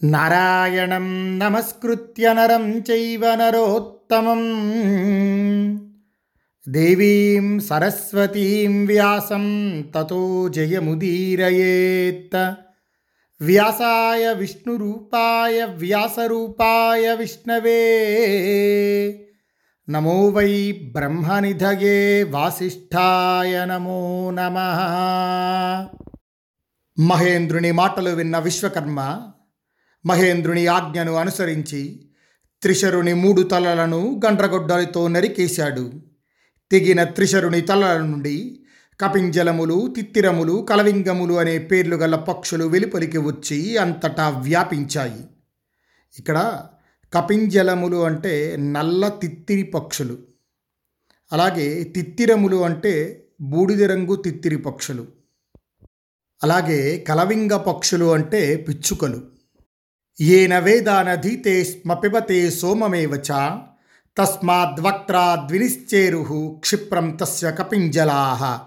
నారాయణం నమస్కృత్య నరం చైవ నరోత్తమం దేవీం సరస్వతీం వ్యాసం తతో జయముదీరయేత్ వ్యాసాయ విష్ణురూపాయ వ్యాసరూపాయ విష్ణవే నమో వై బ్రహ్మనిధయే వాసిష్ఠాయ నమో నమ మహేంద్రుని మాటలు విన్న విశ్వకర్మ మహేంద్రుని ఆజ్ఞను అనుసరించి త్రిశరుని మూడు తలలను గండ్రగొడ్డలతో నరికేశాడు. తెగిన త్రిశరుని తలల నుండి కపింజలములు తిత్తిరములు కలవింగములు అనే పేర్లు గల పక్షులు వెలుపలికి వచ్చి అంతటా వ్యాపించాయి. ఇక్కడ కపింజలములు అంటే నల్ల తిత్తిరి పక్షులు. అలాగే తిత్తిరములు అంటే బూడిద రంగు తిత్తిరి పక్షులు. అలాగే కలవింగ పక్షులు అంటే పిచ్చుకలు. ఏన వేదానధీతే స్మ పిబతే సోమమేవ చ తస్మాద్వక్త్రాద్వినిశ్చేరు క్షిప్రం తస్య కపింజలాహ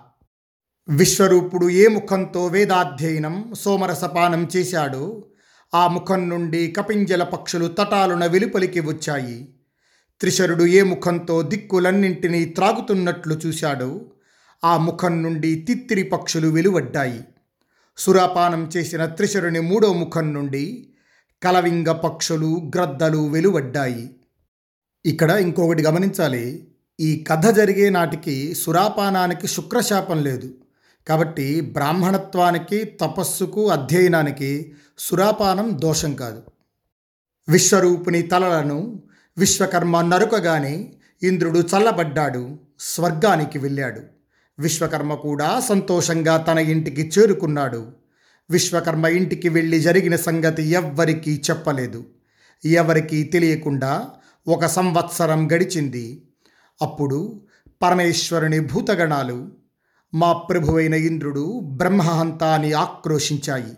విశ్వరూపుడు ఏ ముఖంతో వేదాధ్యయనం సోమరసపానం చేశాడో ఆ ముఖం నుండి కపింజల పక్షులు తటాలున వెలుపలికి వచ్చాయి. త్రిశరుడు ఏ ముఖంతో దిక్కులన్నింటినీ త్రాగుతున్నట్లు చూశాడో ఆ ముఖం నుండి తిత్తిరి పక్షులు వెలువడ్డాయి. సురాపానం చేసిన త్రిశరుని మూడో ముఖం నుండి కలవింగ పక్షులు గ్రద్దలు వెలువడ్డాయి. ఇక్కడ ఇంకొకటి గమనించాలి. ఈ కథ జరిగే నాటికి సురాపానానికి శుక్రశాపం లేదు. కాబట్టి బ్రాహ్మణత్వానికి తపస్సుకు అధ్యయనానికి సురాపానం దోషం కాదు. విశ్వరూపుని తలలను విశ్వకర్మ నరుకగానే ఇంద్రుడు చల్లబడ్డాడు స్వర్గానికి వెళ్ళాడు. విశ్వకర్మ కూడా సంతోషంగా తన ఇంటికి చేరుకున్నాడు. విశ్వకర్మ ఇంటికి వెళ్ళి జరిగిన సంగతి ఎవ్వరికీ చెప్పలేదు. ఎవరికీ తెలియకుండా ఒక సంవత్సరం గడిచింది. అప్పుడు పరమేశ్వరుని భూతగణాలు మా ప్రభువైన ఇంద్రుడు బ్రహ్మహంతాన్ని ఆక్రోశించాయి.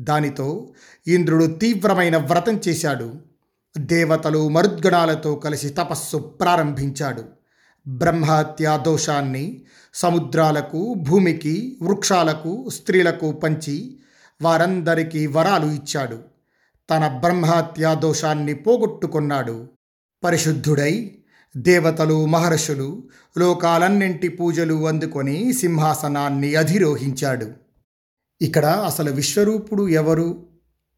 దానితో ఇంద్రుడు తీవ్రమైన వ్రతం చేశాడు. దేవతలు మరుద్గణాలతో కలిసి తపస్సు ప్రారంభించాడు. బ్రహ్మహత్యా దోషాన్ని సముద్రాలకు భూమికి వృక్షాలకు స్త్రీలకు పంచి వారందరికీ వరాలు ఇచ్చాడు. తన బ్రహ్మహత్యా దోషాన్ని పోగొట్టుకున్నాడు. పరిశుద్ధుడై దేవతలు మహర్షులు లోకాలన్నింటి పూజలు అందుకొని సింహాసనాన్ని అధిరోహించాడు. ఇక్కడ అసలు విశ్వరూపుడు ఎవరు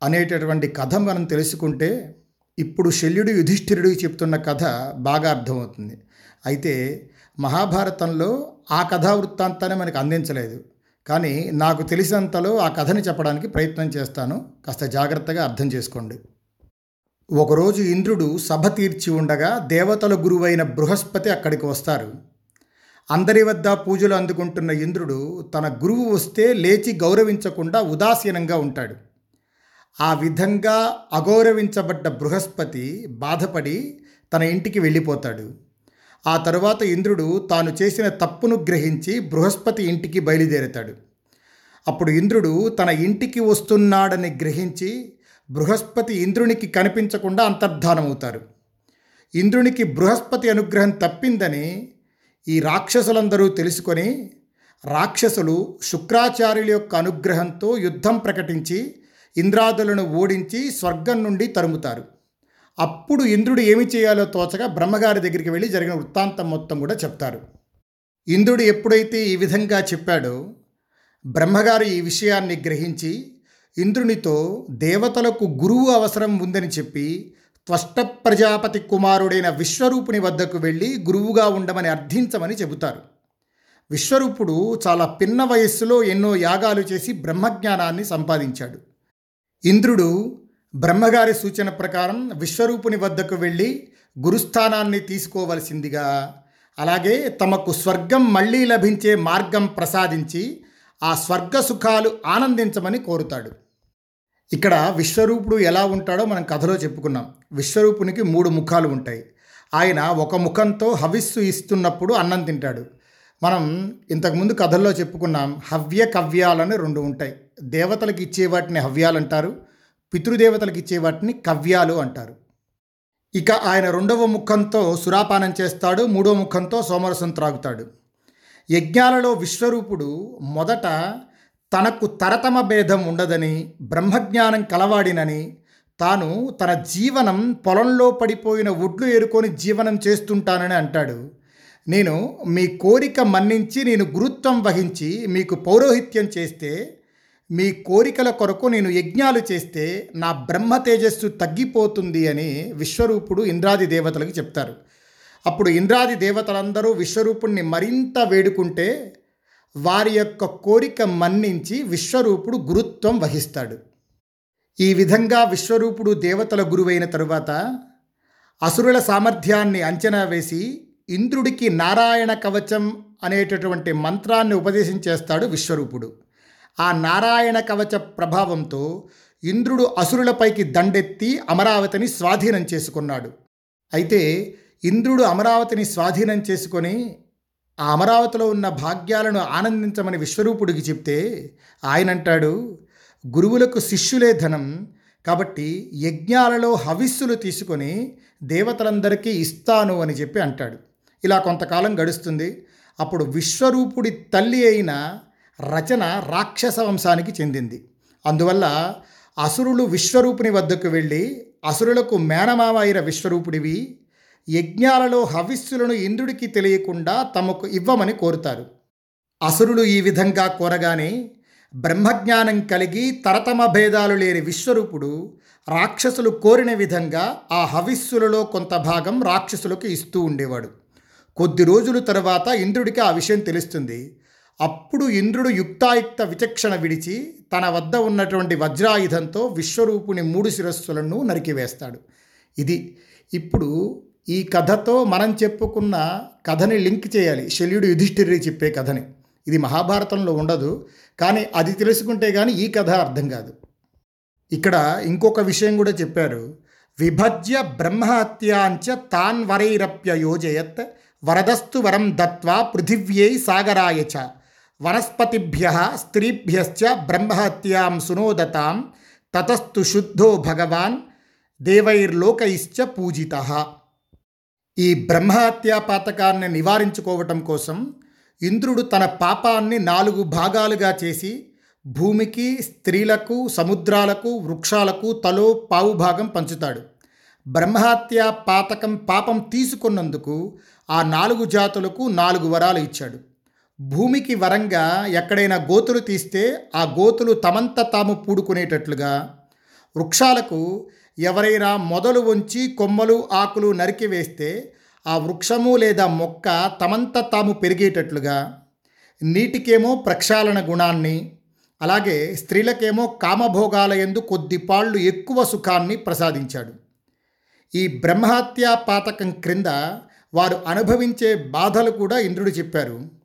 అనేటటువంటి కథ మనం తెలుసుకుంటే ఇప్పుడు శల్యుడు యుధిష్ఠిరుడు చెప్తున్న కథ బాగా అర్థమవుతుంది. అయితే మహాభారతంలో ఆ కథా వృత్తాంతాన్ని మనకు అందించలేదు. కానీ నాకు తెలిసినంతలో ఆ కథని చెప్పడానికి ప్రయత్నం చేస్తాను. కాస్త జాగ్రత్తగా అర్థం చేసుకోండి. ఒకరోజు ఇంద్రుడు సభ తీర్చి ఉండగా దేవతల గురువైన బృహస్పతి అక్కడికి వస్తారు. అందరి వద్ద పూజలు అందుకుంటున్న ఇంద్రుడు తన గురువు వస్తే లేచి గౌరవించకుండా ఉదాసీనంగా ఉంటాడు. ఆ విధంగా అగౌరవించబడ్డ బృహస్పతి బాధపడి తన ఇంటికి వెళ్ళిపోతాడు. ఆ తరువాత ఇంద్రుడు తాను చేసిన తప్పును గ్రహించి బృహస్పతి ఇంటికి బయలుదేరుతాడు. అప్పుడు ఇంద్రుడు తన ఇంటికి వస్తున్నాడని గ్రహించి బృహస్పతి ఇంద్రునికి కనిపించకుండా అంతర్ధానమవుతారు. ఇంద్రునికి బృహస్పతి అనుగ్రహం తప్పిందని ఈ రాక్షసులందరూ తెలుసుకొని రాక్షసులు శుక్రాచార్యుల యొక్క అనుగ్రహంతో యుద్ధం ప్రకటించి ఇంద్రాదులను ఓడించి స్వర్గం నుండి తరుముతారు. అప్పుడు ఇంద్రుడు ఏమి చేయాలో తోచగా బ్రహ్మగారి దగ్గరికి వెళ్ళి జరిగిన వృత్తాంతం మొత్తం కూడా చెప్తారు. ఇంద్రుడు ఎప్పుడైతే ఈ విధంగా చెప్పాడో బ్రహ్మగారు ఈ విషయాన్ని గ్రహించి ఇంద్రునితో దేవతలకు గురువు అవసరం ఉందని చెప్పి త్వష్ట ప్రజాపతి కుమారుడైన విశ్వరూపుని వద్దకు వెళ్ళి గురువుగా ఉండమని అర్థించమని చెబుతారు. విశ్వరూపుడు చాలా పిన్న వయస్సులో ఎన్నో యాగాలు చేసి బ్రహ్మజ్ఞానాన్ని సంపాదించాడు. ఇంద్రుడు బ్రహ్మగారి సూచన ప్రకారం విశ్వరూపుని వద్దకు వెళ్ళి గురుస్థానాన్ని తీసుకోవలసిందిగా అలాగే తమకు స్వర్గం మళ్ళీ లభించే మార్గం ప్రసాదించి ఆ స్వర్గ సుఖాలు ఆనందించమని కోరుతాడు. ఇక్కడ విశ్వరూపుడు ఎలా ఉంటాడో మనం కథలో చెప్పుకున్నాం. విశ్వరూపునికి మూడు ముఖాలు ఉంటాయి. ఆయన ఒక ముఖంతో హవిస్సు ఇస్తున్నప్పుడు అన్నం తింటాడు. మనం ఇంతకుముందు కథల్లో చెప్పుకున్నాం హవ్య కవ్యాలని రెండు ఉంటాయి. దేవతలకు ఇచ్చే వాటిని హవ్యాలు అంటారు పితృదేవతలకు ఇచ్చే వాటిని కవ్యాలు అంటారు. ఇక ఆయన రెండవ ముఖంతో సురాపానం చేస్తాడు మూడవ ముఖంతో సోమరసం త్రాగుతాడు. యజ్ఞాలలో విశ్వరూపుడు మొదట తనకు తరతమ భేదం ఉండదని బ్రహ్మజ్ఞానం కలవాడినని తాను తన జీవనం పొలంలో పడిపోయిన ఒడ్లు ఏరుకొని జీవనం చేస్తుంటానని అంటాడు. నేను మీ కోరిక మన్నించి నేను గురుత్వం వహించి మీకు పౌరోహిత్యం చేస్తే మీ కోరికల కొరకు నేను యజ్ఞాలు చేస్తే నా బ్రహ్మ తేజస్సు తగ్గిపోతుంది అని విశ్వరూపుడు ఇంద్రాది దేవతలకు చెప్తారు. అప్పుడు ఇంద్రాది దేవతలందరూ విశ్వరూపుణ్ణి మరింత వేడుకుంటే వారి యొక్క కోరిక మన్నించి విశ్వరూపుడు గురుత్వం వహిస్తాడు. ఈ విధంగా విశ్వరూపుడు దేవతల గురువైన తరువాత అసురుల సామర్థ్యాన్ని అంచనా వేసి ఇంద్రుడికి నారాయణ కవచం అనేటటువంటి మంత్రాన్ని ఉపదేశం చేస్తాడు విశ్వరూపుడు. ఆ నారాయణ కవచ ప్రభావంతో ఇంద్రుడు అసురులపైకి దండెత్తి అమరావతిని స్వాధీనం చేసుకున్నాడు. అయితే ఇంద్రుడు అమరావతిని స్వాధీనం చేసుకొని ఆ అమరావతిలో ఉన్న భాగ్యాలను ఆనందించమని విశ్వరూపుడికి చెప్తే ఆయన అంటాడు గురువులకు శిష్యులే ధనం. కాబట్టి యజ్ఞాలలో హవిస్సులు తీసుకొని దేవతలందరికీ ఇస్తాను అని చెప్పి అంటాడు. ఇలా కొంతకాలం గడుస్తుంది. అప్పుడు విశ్వరూపుడి తల్లి అయిన రచన రాక్షస వంశానికి చెందింది. అందువల్ల అసురులు విశ్వరూపుని వద్దకు వెళ్ళి అసురులకు మేనమావ అయిన విశ్వరూపుడివి యజ్ఞాలలో హవిస్సులను ఇంద్రుడికి తెలియకుండా తమకు ఇవ్వమని కోరుతారు. అసురులు ఈ విధంగా కోరగానే బ్రహ్మజ్ఞానం కలిగి తరతమ భేదాలు లేని విశ్వరూపుడు రాక్షసులు కోరిన విధంగా ఆ హవిస్సులలో కొంత భాగం రాక్షసులకు ఇస్తూ ఉండేవాడు. కొద్ది రోజుల తర్వాత ఇంద్రుడికి ఆ విషయం తెలుస్తుంది. అప్పుడు ఇంద్రుడు యుక్తాయుక్త విచక్షణ విడిచి తన వద్ద ఉన్నటువంటి వజ్రాయుధంతో విశ్వరూపుని మూడు శిరస్సులను నరికివేస్తాడు. ఇది ఇప్పుడు ఈ కథతో మనం చెప్పుకున్న కథని లింక్ చేయాలి. శల్యుడు యుధిష్ఠిరి చెప్పే కథని. ఇది మహాభారతంలో ఉండదు కానీ అది తెలుసుకుంటే కానీ ఈ కథ అర్థం కాదు. ఇక్కడ ఇంకొక విషయం కూడా చెప్పారు. విభజ్య బ్రహ్మహత్యాంచ తాన్ వరైరప్య యోజయత్ వరదస్తు వరం దత్వా పృథివ్యై సాగరాయ చ. వనస్పతిభ్య స్త్రీభ్యశ్చ బ్రహ్మహత్యాం సునోదతాం తతస్తు శుద్ధో భగవాన్ దేవైర్లోకైశ్చ పూజిత. ఈ బ్రహ్మహత్యా పాతకాన్ని నివారించుకోవటం కోసం ఇంద్రుడు తన పాపాన్ని నాలుగు భాగాలుగా చేసి భూమికి స్త్రీలకు సముద్రాలకు వృక్షాలకు తలో పావు భాగం పంచుతాడు. బ్రహ్మహత్య పాతకం పాపం తీసుకున్నందుకు ఆ నాలుగు జాతులకు నాలుగు వరాలు ఇచ్చాడు. భూమికి వరంగా ఎక్కడైనా గోతులు తీస్తే ఆ గోతులు తమంత తాము పూడుకునేటట్లుగా. వృక్షాలకు ఎవరైనా మొదలు ఉంచి కొమ్మలు ఆకులు నరికివేస్తే ఆ వృక్షము లేదా మొక్క తమంత తాము పెరిగేటట్లుగా. నీటికేమో ప్రక్షాళన గుణాన్ని అలాగే స్త్రీలకేమో కామభోగాల ఎందు కొద్దిపాళ్ళు ఎక్కువ సుఖాన్ని ప్రసాదించాడు. ఈ బ్రహ్మహత్యా పాతకం క్రింద వారు అనుభవించే బాధలు కూడా ఇంద్రుడు చెప్పారు.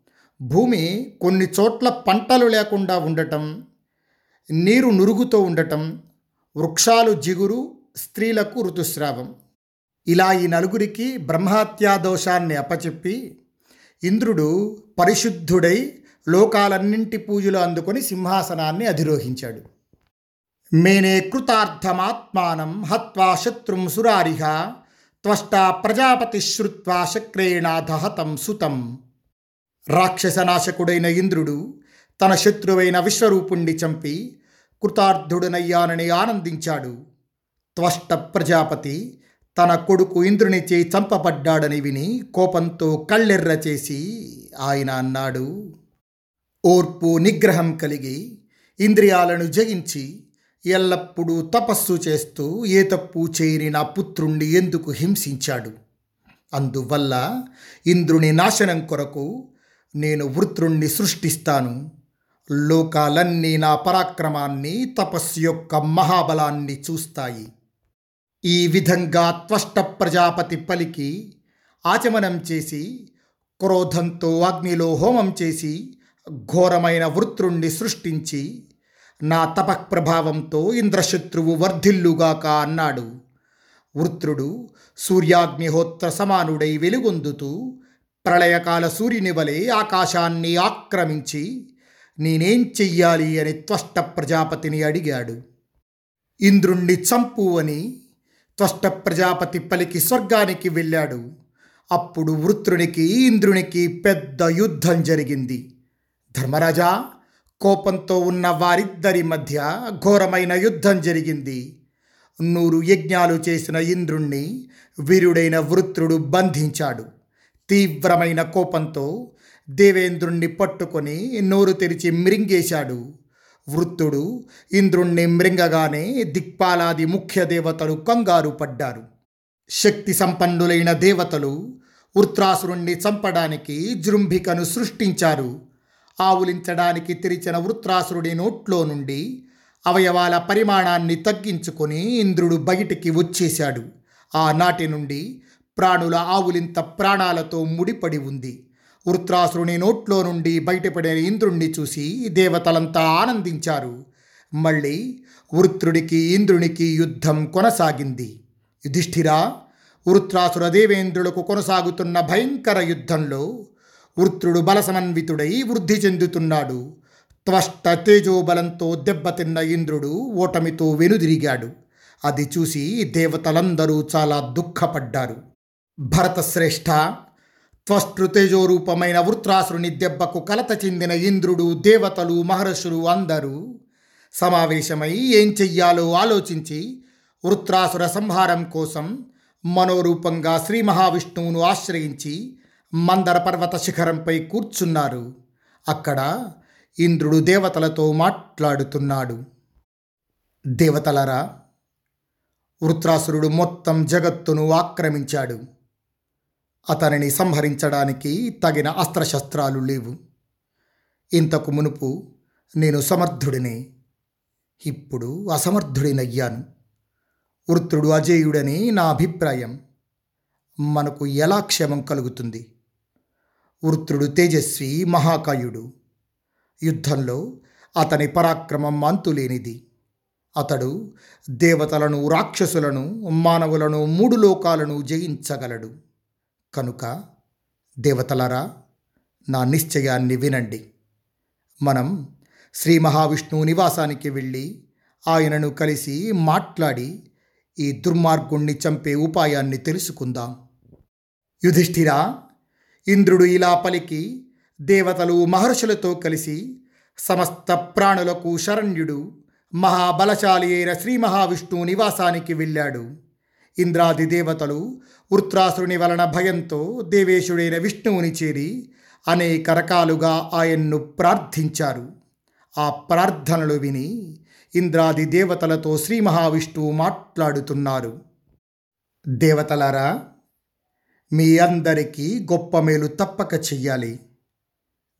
భూమి కొన్ని చోట్ల పంటలు లేకుండా ఉండటం నీరు నురుగుతో ఉండటం వృక్షాలు జిగురు స్త్రీలకు ఋతుస్రావం. ఇలా ఈ నలుగురికి బ్రహ్మహత్యా దోషాన్ని అప్పచెప్పి ఇంద్రుడు పరిశుద్ధుడై లోకాలన్నింటి పూజలు అందుకొని సింహాసనాన్ని అధిరోహించాడు. మేనే కృతార్థమాత్మానం హత్వా శత్రుం సురారిహ త్వష్టా ప్రజాపతి శ్రుత్వా శక్రేణాధహతం సుతం. రాక్షసనాశకుడైన ఇంద్రుడు తన శత్రువైన విశ్వరూపుణ్ణి చంపి కృతార్థుడనయ్యానని ఆనందించాడు. త్వష్ట ప్రజాపతి తన కొడుకు ఇంద్రునిచే చంపబడ్డాడని విని కోపంతో కళ్ళెర్ర చేసి ఆయన అన్నాడు ఓర్పు నిగ్రహం కలిగి ఇంద్రియాలను జయించి ఎల్లప్పుడూ తపస్సు చేస్తూ ఏ తప్పు చేయని నా పుత్రుణ్ణి ఎందుకు హింసించాడు? అందువల్ల ఇంద్రుని నాశనం కొరకు నేను వృత్రుణ్ణి సృష్టిస్తాను. లోకాలన్నీ నా పరాక్రమాన్ని తపస్సు యొక్క మహాబలాన్ని చూస్తాయి. ఈ విధంగా త్వష్ట ప్రజాపతి పలికి ఆచమనం చేసి క్రోధంతో అగ్నిలో హోమం చేసి ఘోరమైన వృత్రుణ్ణి సృష్టించి నా తపఃప్రభావంతో ఇంద్రశత్రువు వర్ధిల్లుగాక అన్నాడు. వృత్రుడు సూర్యాగ్నిహోత్ర సమానుడై వెలుగొందుతూ ప్రళయకాల సూర్యుని వలె ఆకాశాన్ని ఆక్రమించి నేనేం చెయ్యాలి అని త్వష్ట ప్రజాపతిని అడిగాడు. ఇంద్రుణ్ణి చంపు అని త్వష్ట ప్రజాపతి పలికి స్వర్గానికి వెళ్ళాడు. అప్పుడు వృత్రునికి ఇంద్రునికి పెద్ద యుద్ధం జరిగింది. ధర్మరాజా కోపంతో ఉన్న వారిద్దరి మధ్య ఘోరమైన యుద్ధం జరిగింది. నూరు యజ్ఞాలు చేసిన ఇంద్రుణ్ణి వీరుడైన వృత్రుడు బంధించాడు. తీవ్రమైన కోపంతో దేవేంద్రుణ్ణి పట్టుకొని నోరు తెరిచి మృంగేశాడు వృత్తుడు ఇంద్రుణ్ణి మృంగగానే దిక్పాలాది ముఖ్య దేవతలు కంగారు పడ్డారు. శక్తి సంపన్నులైన దేవతలు వృత్రాసురుణ్ణి చంపడానికి జృంభికను సృష్టించారు. ఆవులించడానికి తెరిచిన వృత్రాసురుడి నోట్లో నుండి అవయవాల పరిమాణాన్ని తగ్గించుకొని ఇంద్రుడు బయటికి వచ్చేశాడు. ఆనాటి నుండి ప్రాణుల ఆవులింత ప్రాణాలతో ముడిపడి ఉంది. వృత్రాసురుని నోట్లో నుండి బయటపడిన ఇంద్రుణ్ణి చూసి దేవతలంతా ఆనందించారు. మళ్ళీ వృత్రుడికి ఇంద్రునికి యుద్ధం కొనసాగింది. యుధిష్ఠిరా వృత్రాసుర దేవేంద్రులకు కొనసాగుతున్న భయంకర యుద్ధంలో వృత్రుడు బలసమన్వితుడై వృద్ధి చెందుతున్నాడు. త్వష్ట తేజోబలంతో దెబ్బతిన్న ఇంద్రుడు ఓటమితో వెనుదిరిగాడు. అది చూసి దేవతలందరూ చాలా దుఃఖపడ్డారు. భరతశ్రేష్ఠ త్వష్టృ వృత్రాసురుని దెబ్బకు కలత చెందిన ఇంద్రుడు దేవతలు మహర్షులు అందరూ సమావేశమై ఏం చెయ్యాలో ఆలోచించి వృత్రాసుర సంహారం కోసం మనోరూపంగా శ్రీ మహావిష్ణువును ఆశ్రయించి మందర పర్వత శిఖరంపై కూర్చున్నారు. అక్కడ ఇంద్రుడు దేవతలతో మాట్లాడుతున్నాడు. దేవతలరా వృత్రాసురుడు మొత్తం జగత్తును ఆక్రమించాడు. అతనిని సంహరించడానికి తగిన అస్త్రశస్త్రాలు లేవు. ఇంతకు మునుపు నేను సమర్థుడిని ఇప్పుడు అసమర్థుడినయ్యాను. వృత్రుడు అజేయుడని నా అభిప్రాయం మనకు ఎలా క్షేమం కలుగుతుంది? వృత్రుడు తేజస్వి మహాకాయుడు. యుద్ధంలో అతని పరాక్రమం అంతులేనిది. అతడు దేవతలను రాక్షసులను మానవులను మూడు లోకాలను జయించగలడు. కనుక దేవతలరా నా నిశ్చయాన్ని వినండి. మనం శ్రీ మహావిష్ణువు నివాసానికి వెళ్ళి ఆయనను కలిసి మాట్లాడి ఈ దుర్మార్గుణ్ణి చంపే ఉపాయాన్ని తెలుసుకుందాం. యుధిష్ఠిరా ఇంద్రుడు ఇలా పలికి దేవతలు మహర్షులతో కలిసి సమస్త ప్రాణులకు శరణ్యుడు మహాబలశాలి అయిన శ్రీ మహావిష్ణువు నివాసానికి వెళ్ళాడు. ఇంద్రాది దేవతలు వృత్రాసురుని వలన భయంతో దేవేశుడైన విష్ణువుని చేరి అనేక రకాలుగా ఆయన్ను ప్రార్థించారు. ఆ ప్రార్థనలు విని ఇంద్రాది దేవతలతో శ్రీ మహావిష్ణువు మాట్లాడుతున్నారు. దేవతలారా మీ అందరికీ గొప్ప మేలు తప్పక చెయ్యాలి.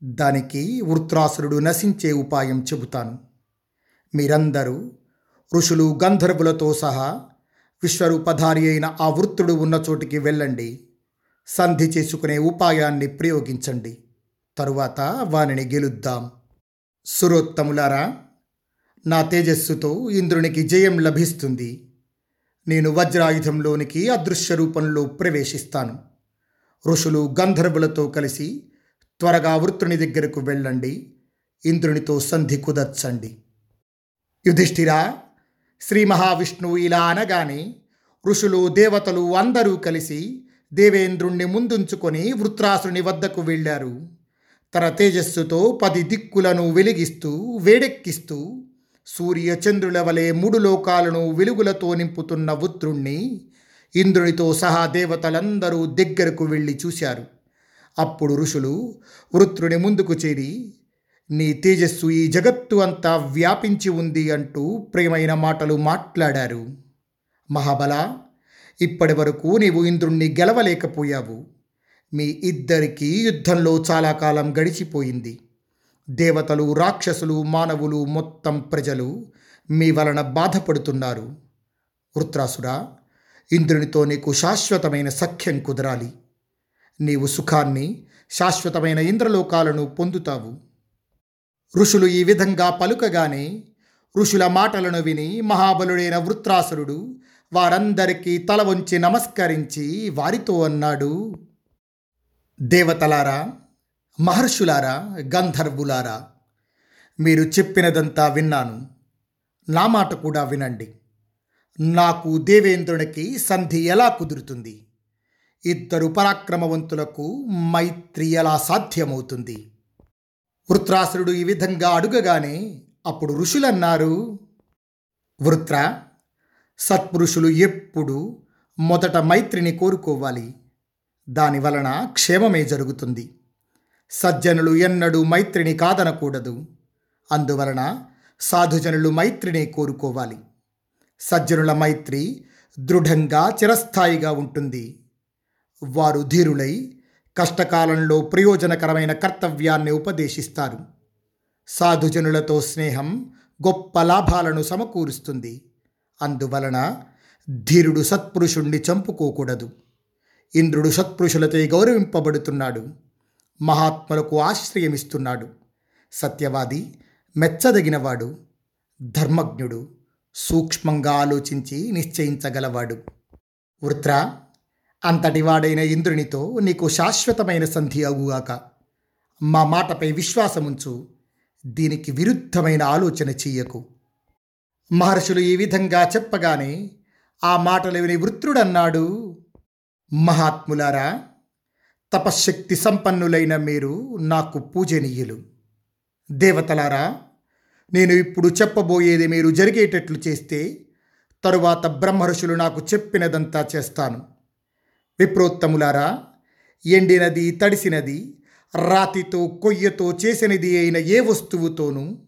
దానికి వృత్రాసురుడు నశించే ఉపాయం చెబుతాను. మీరందరూ ఋషులు గంధర్వులతో సహా విశ్వరూపధారి అయిన ఆ వృత్తుడు ఉన్న చోటికి వెళ్ళండి. సంధి చేసుకునే ఉపాయాన్ని ప్రయోగించండి. తరువాత వానిని గెలుద్దాం. సురోత్తములారా నా తేజస్సుతో ఇంద్రునికి జయం లభిస్తుంది. నేను వజ్రాయుధంలోనికి అదృశ్య రూపంలో ప్రవేశిస్తాను. ఋషులు గంధర్వులతో కలిసి త్వరగా వృత్రుని దగ్గరకు వెళ్ళండి. ఇంద్రునితో సంధి కుదర్చండి. యుధిష్ఠిరా శ్రీ మహావిష్ణువు ఇలా అనగానే ఋషులు దేవతలు అందరూ కలిసి దేవేంద్రుణ్ణి ముందుంచుకొని వృత్రాసుని వద్దకు వెళ్ళారు. తన తేజస్సుతో పది దిక్కులను వెలిగిస్తూ వేడెక్కిస్తూ సూర్య చంద్రుల వలె మూడు లోకాలను వెలుగులతో నింపుతున్న వృత్రుణ్ణి ఇంద్రునితో సహా దేవతలందరూ దగ్గరకు వెళ్ళి చూశారు. అప్పుడు ఋషులు వృత్రుని ముందుకు చేరి నీ తేజస్సు ఈ జగత్తు అంతా వ్యాపించి ఉంది అంటూ ప్రేమైన మాటలు మాట్లాడారు. మహాబల ఇప్పటి వరకు నీవు ఇంద్రుణ్ణి గెలవలేకపోయావు. మీ ఇద్దరికీ యుద్ధంలో చాలా కాలం గడిచిపోయింది. దేవతలు రాక్షసులు మానవులు మొత్తం ప్రజలు మీ వలన బాధపడుతున్నారు. వృత్రాసురా ఇంద్రునితో నీకు శాశ్వతమైన సఖ్యం కుదరాలి. నీవు సుఖాన్ని శాశ్వతమైన ఇంద్రలోకాలను పొందుతావు. ఋషులు ఈ విధంగా పలుకగానే ఋషుల మాటలను విని మహాబలుడైన వృత్రాసురుడు వారందరికీ తల వంచి నమస్కరించి వారితో అన్నాడు దేవతలారా మహర్షులారా గంధర్వులారా మీరు చెప్పినదంతా విన్నాను. నా మాట కూడా వినండి. నాకు దేవేంద్రునికి సంధి ఎలా కుదురుతుంది? ఇద్దరు పరాక్రమవంతులకు మైత్రి ఎలా సాధ్యమవుతుంది? వృత్రాసురుడు ఈ విధంగా అడుగగానే అప్పుడు ఋషులన్నారు వృత్ర సత్పురుషులు ఎప్పుడు మొదట మైత్రిని కోరుకోవాలి. దాని వలన క్షేమమే జరుగుతుంది. సజ్జనులు ఎన్నడూ మైత్రిని కాదనకూడదు. అందువలన సాధుజనులు మైత్రిని కోరుకోవాలి. సజ్జనుల మైత్రి దృఢంగా చిరస్థాయిగా ఉంటుంది. వారు ధీరులై కష్టకాలంలో ప్రయోజనకరమైన కర్తవ్యాన్ని ఉపదేశిస్తారు. సాధుజనులతో స్నేహం గొప్ప లాభాలను సమకూరుస్తుంది. అందువలన ధీరుడు సత్పురుషుణ్ణి చంపుకోకూడదు. ఇంద్రుడు సత్పురుషులతో గౌరవింపబడుతున్నాడు. మహాత్ములకు ఆశ్రయమిస్తున్నాడు. సత్యవాది మెచ్చదగినవాడు. ధర్మజ్ఞుడు సూక్ష్మంగా ఆలోచించి నిశ్చయించగలవాడు. వృత్ర అంతటివాడైన ఇంద్రునితో నీకు శాశ్వతమైన సంధి అగుగాక. మా మాటపై విశ్వాసముంచు దీనికి విరుద్ధమైన ఆలోచన చెయ్యకు. మహర్షులు ఈ విధంగా చెప్పగానే ఆ మాటలు విని వృత్రుడన్నాడు మహాత్ములారా తపశ్శక్తి సంపన్నులైన మీరు నాకు పూజనీయులు. దేవతలారా నేను ఇప్పుడు చెప్పబోయేది మీరు జరిగేటట్లు చేస్తే తరువాత బ్రహ్మర్షులు నాకు చెప్పినదంతా చేస్తాను. విప్రోత్తములారా ఎండినది తడిసినది రాతితో కొయ్యతో చేసినది అయిన ఏ వస్తువుతోనూ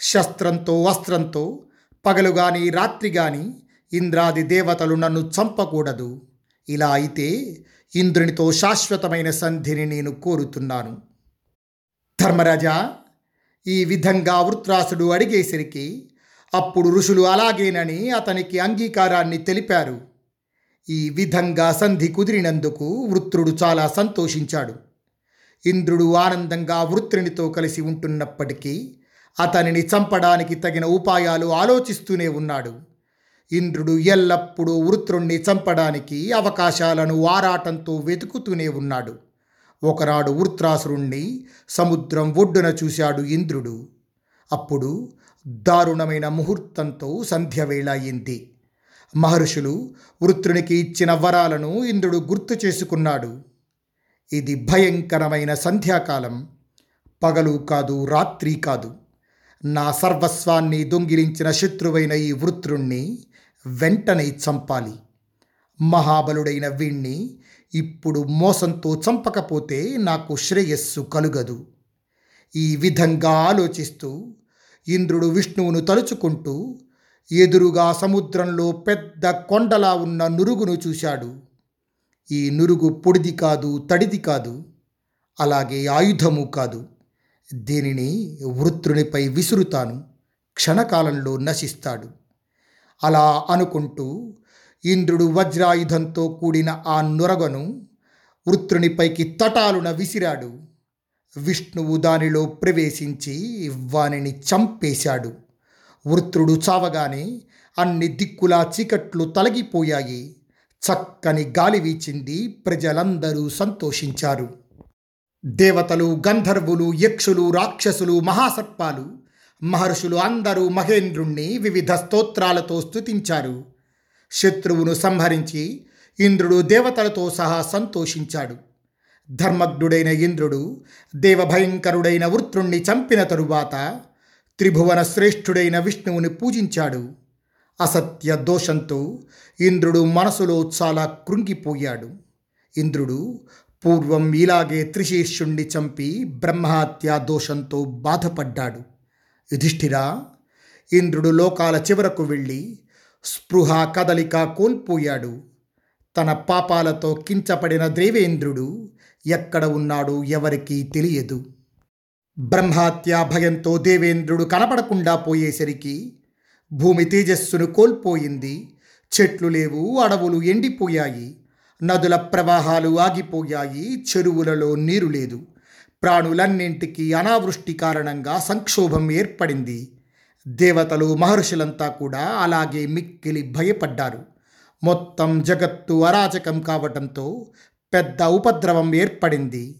శస్త్రంతో వస్త్రంతో పగలు గాని రాత్రి గాని ఇంద్రాది దేవతలు నన్ను చంపకూడదు. ఇలా అయితే ఇంద్రునితో శాశ్వతమైన సంధిని నేను కోరుతున్నాను. ధర్మరాజా ఈ విధంగా వృత్రాసుడు అడిగేసరికి అప్పుడు ఋషులు అలాగేనని అతనికి అంగీకారాన్ని తెలిపారు. ఈ విధంగా సంధి కుదిరినందుకు వృత్రుడు చాలా సంతోషించాడు. ఇంద్రుడు ఆనందంగా వృత్రునితో కలిసి ఉంటున్నప్పటికీ అతనిని చంపడానికి తగిన ఉపాయాలు ఆలోచిస్తూనే ఉన్నాడు. ఇంద్రుడు ఎల్లప్పుడూ వృత్రుణ్ణి చంపడానికి అవకాశాలను ఆరాటంతో వెతుకుతూనే ఉన్నాడు. ఒకనాడు వృత్రాసురుణ్ణి సముద్రం ఒడ్డున చూశాడు ఇంద్రుడు. అప్పుడు దారుణమైన ముహూర్తంతో సంధ్యవేళ అయింది. మహర్షులు వృత్రునికి ఇచ్చిన వరాలను ఇంద్రుడు గుర్తు చేసుకున్నాడు. ఇది భయంకరమైన సంధ్యాకాలం. పగలు కాదు రాత్రి కాదు. నా సర్వస్వాన్ని దొంగిలించిన శత్రువైన ఈ వృత్రుణ్ణి వెంటనే చంపాలి. మహాబలుడైన వీణ్ణి ఇప్పుడు మోసంతో చంపకపోతే నాకు శ్రేయస్సు కలుగదు. ఈ విధంగా ఆలోచిస్తూ ఇంద్రుడు విష్ణువును తలుచుకుంటూ ఎదురుగా సముద్రంలో పెద్ద కొండలా ఉన్న నురుగును చూశాడు. ఈ నురుగు పొడిది కాదు తడిది కాదు అలాగే ఆయుధము కాదు. దీనిని వృత్రునిపై విసురుతాను క్షణకాలంలో నశిస్తాడు. అలా అనుకుంటూ ఇంద్రుడు వజ్రాయుధంతో కూడిన ఆ నురగను వృత్రునిపైకి తటాలున విసిరాడు. విష్ణువు దానిలో ప్రవేశించి వానిని చంపేశాడు. వృత్రుడు చావగానే అన్ని దిక్కులా చీకట్లు తొలగిపోయాయి. చక్కని గాలి వీచింది. ప్రజలందరూ సంతోషించారు. దేవతలు గంధర్వులు యక్షులు రాక్షసులు మహాసర్పాలు మహర్షులు అందరూ మహేంద్రుణ్ణి వివిధ స్తోత్రాలతో స్తుతించారు. శత్రువును సంహరించి ఇంద్రుడు దేవతలతో సహా సంతోషించాడు. ధర్మజ్ఞుడైన ఇంద్రుడు దేవభయంకరుడైన వృత్రుణ్ణి చంపిన తరువాత త్రిభువన శ్రేష్ఠుడైన విష్ణువుని పూజించాడు. అసత్య దోషంతో ఇంద్రుడు మనసులో చాలా కృంగిపోయాడు. ఇంద్రుడు పూర్వం ఇలాగే త్రిశీర్షుణ్ణి చంపి బ్రహ్మహత్యా దోషంతో బాధపడ్డాడు. యుధిష్ఠిరా ఇంద్రుడు లోకాల చివరకు వెళ్ళి స్పృహ కదలిక కోల్పోయాడు. తన పాపాలతో కించపడిన దేవేంద్రుడు ఎక్కడ ఉన్నాడో ఎవరికీ తెలియదు. బ్రహ్మాత్యా భయంతో దేవేంద్రుడు కనపడకుండా పోయేసరికి భూమి తేజస్సును కోల్పోయింది. చెట్లు లేవు అడవులు ఎండిపోయాయి నదుల ప్రవాహాలు ఆగిపోయాయి చెరువులలో నీరు లేదు. ప్రాణులన్నింటికీ అనావృష్టి కారణంగా సంక్షోభం ఏర్పడింది. దేవతలు మహర్షులంతా కూడా అలాగే మిక్కిలి భయపడ్డారు. మొత్తం జగత్తు అరాచకం కావటంతో పెద్ద ఉపద్రవం ఏర్పడింది.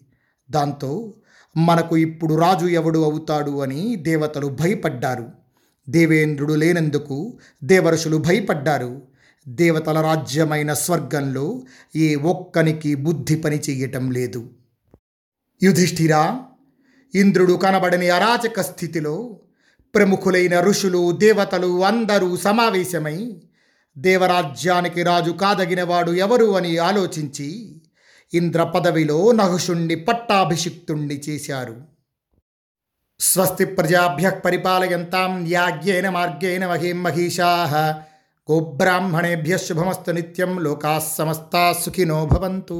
దాంతో మనకు ఇప్పుడు రాజు ఎవడు అవుతాడు అని దేవతలు భయపడ్డారు. దేవేంద్రుడు లేనందుకు దేవర్షులు భయపడ్డారు. దేవతల రాజ్యమైన స్వర్గంలో ఏ ఒక్కనికి బుద్ధి పని చెయ్యటం లేదు. యుధిష్ఠిరా ఇంద్రుడు కనబడని అరాచక స్థితిలో ప్రముఖులైన ఋషులు దేవతలు అందరూ సమావేశమై దేవరాజ్యానికి రాజు కాదగినవాడు ఎవరు అని ఆలోచించి ఇంద్ర పదవిలో నహుషుణ్ణి పట్టాభిషిక్తుణ్ణి చేశారు. స్వస్తి ప్రజాభ్య పరిపాలయంతాం యాజ్ఞేన మార్గేణ మహీం మహిషా. గోబ్రాహ్మణేభ్య శుభమస్తు నిత్యం లోకా సమస్తా సుఖినో భవంతు.